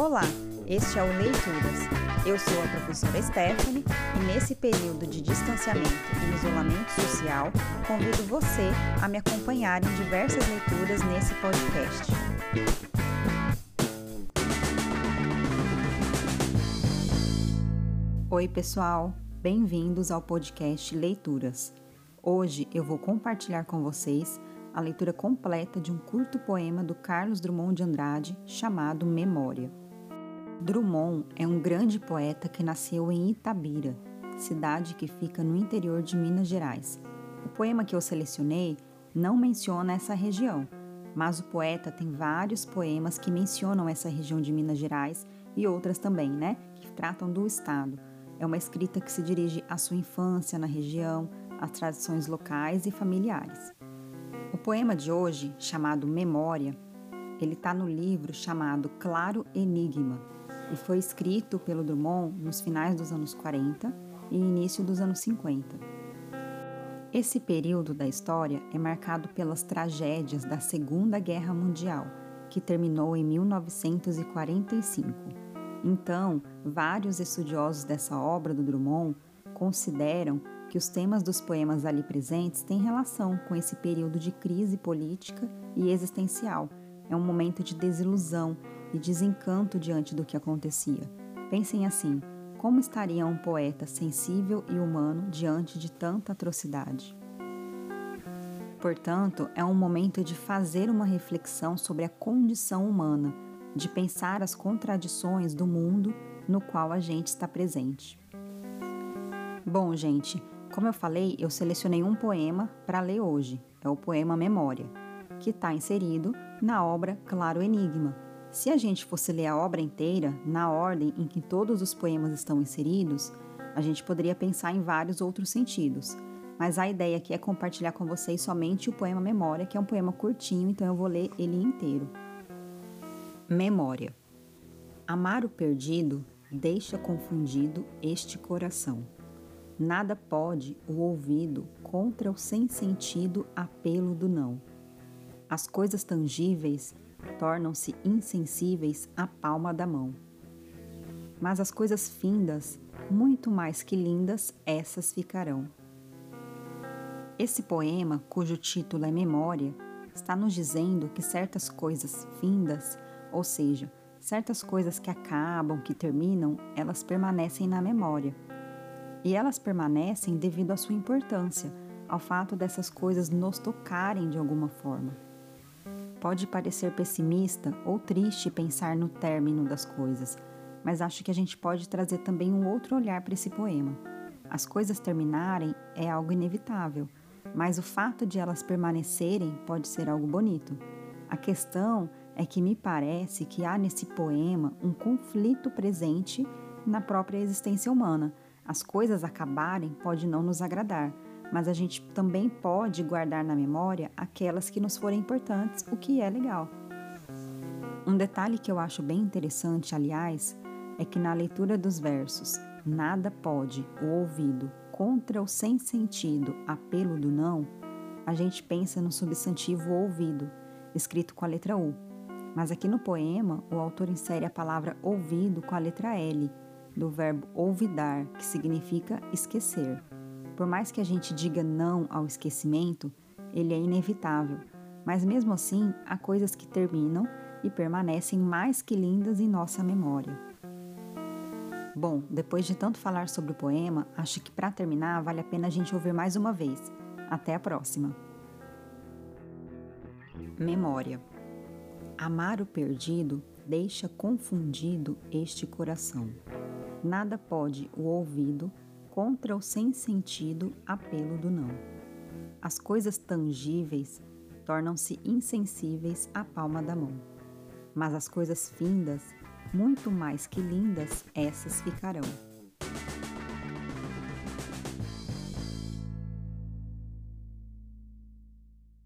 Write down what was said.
Olá, este é o Leituras. Eu sou a professora Stephanie e nesse período de distanciamento e isolamento social, convido você a me acompanhar em diversas leituras nesse podcast. Oi, pessoal, bem-vindos ao podcast Leituras. Hoje eu vou compartilhar com vocês a leitura completa de um curto poema do Carlos Drummond de Andrade chamado Memória. Drummond é um grande poeta que nasceu em Itabira, cidade que fica no interior de Minas Gerais. O poema que eu selecionei não menciona essa região, mas o poeta tem vários poemas que mencionam essa região de Minas Gerais e outras também, né, que tratam do estado. É uma escrita que se dirige à sua infância na região, às tradições locais e familiares. O poema de hoje, chamado Memória, ele está no livro chamado Claro Enigma e foi escrito pelo Drummond nos finais dos anos 40 e início dos anos 50. Esse período da história é marcado pelas tragédias da Segunda Guerra Mundial, que terminou em 1945. Então, vários estudiosos dessa obra do Drummond consideram que os temas dos poemas ali presentes têm relação com esse período de crise política e existencial. É um momento de desilusão e desencanto diante do que acontecia. Pensem assim: como estaria um poeta sensível e humano diante de tanta atrocidade? Portanto, é um momento de fazer uma reflexão sobre a condição humana, de pensar as contradições do mundo no qual a gente está presente. Bom, gente, como eu falei, eu selecionei um poema para ler hoje. É o poema Memória, que está inserido na obra Claro Enigma. Se a gente fosse ler a obra inteira, na ordem em que todos os poemas estão inseridos, a gente poderia pensar em vários outros sentidos. Mas a ideia aqui é compartilhar com vocês somente o poema Memória, que é um poema curtinho, então eu vou ler ele inteiro. Memória. Amar o perdido deixa confundido este coração Nada pode o ouvido contra o sem sentido apelo do não. As coisas tangíveis tornam-se insensíveis à palma da mão. Mas as coisas findas, muito mais que lindas, essas ficarão. Esse poema, cujo título é Memória, está nos dizendo que certas coisas findas, ou seja, certas coisas que acabam, que terminam, elas permanecem na memória e elas permanecem devido à sua importância, ao fato dessas coisas nos tocarem de alguma forma. Pode parecer pessimista ou triste pensar no término das coisas, mas acho que a gente pode trazer também um outro olhar para esse poema. As coisas terminarem é algo inevitável, mas o fato de elas permanecerem pode ser algo bonito. A questão é que me parece que há nesse poema um conflito presente na própria existência humana as coisas acabarem pode não nos agradar, mas a gente também pode guardar na memória aquelas que nos forem importantes, o que é legal. Um detalhe que eu acho bem interessante, aliás, é que na leitura dos versos Nada pode o ouvido contra o sem sentido apelo do não, a gente pensa no substantivo ouvido, escrito com a letra U. Mas aqui no poema, o autor insere a palavra ouvido com a letra L, do verbo olvidar, que significa esquecer. Por mais que a gente diga não ao esquecimento, ele é inevitável, mas mesmo assim há coisas que terminam e permanecem mais que lindas em nossa memória. Bom, depois de tanto falar sobre o poema, acho que para terminar vale a pena a gente ouvir mais uma vez. Até a próxima. Memória. Amar o perdido deixa confundido este coração. Nada pode o ouvido contra o sem sentido apelo do não. As coisas tangíveis tornam-se insensíveis à palma da mão. Mas as coisas findas, muito mais que lindas, essas ficarão.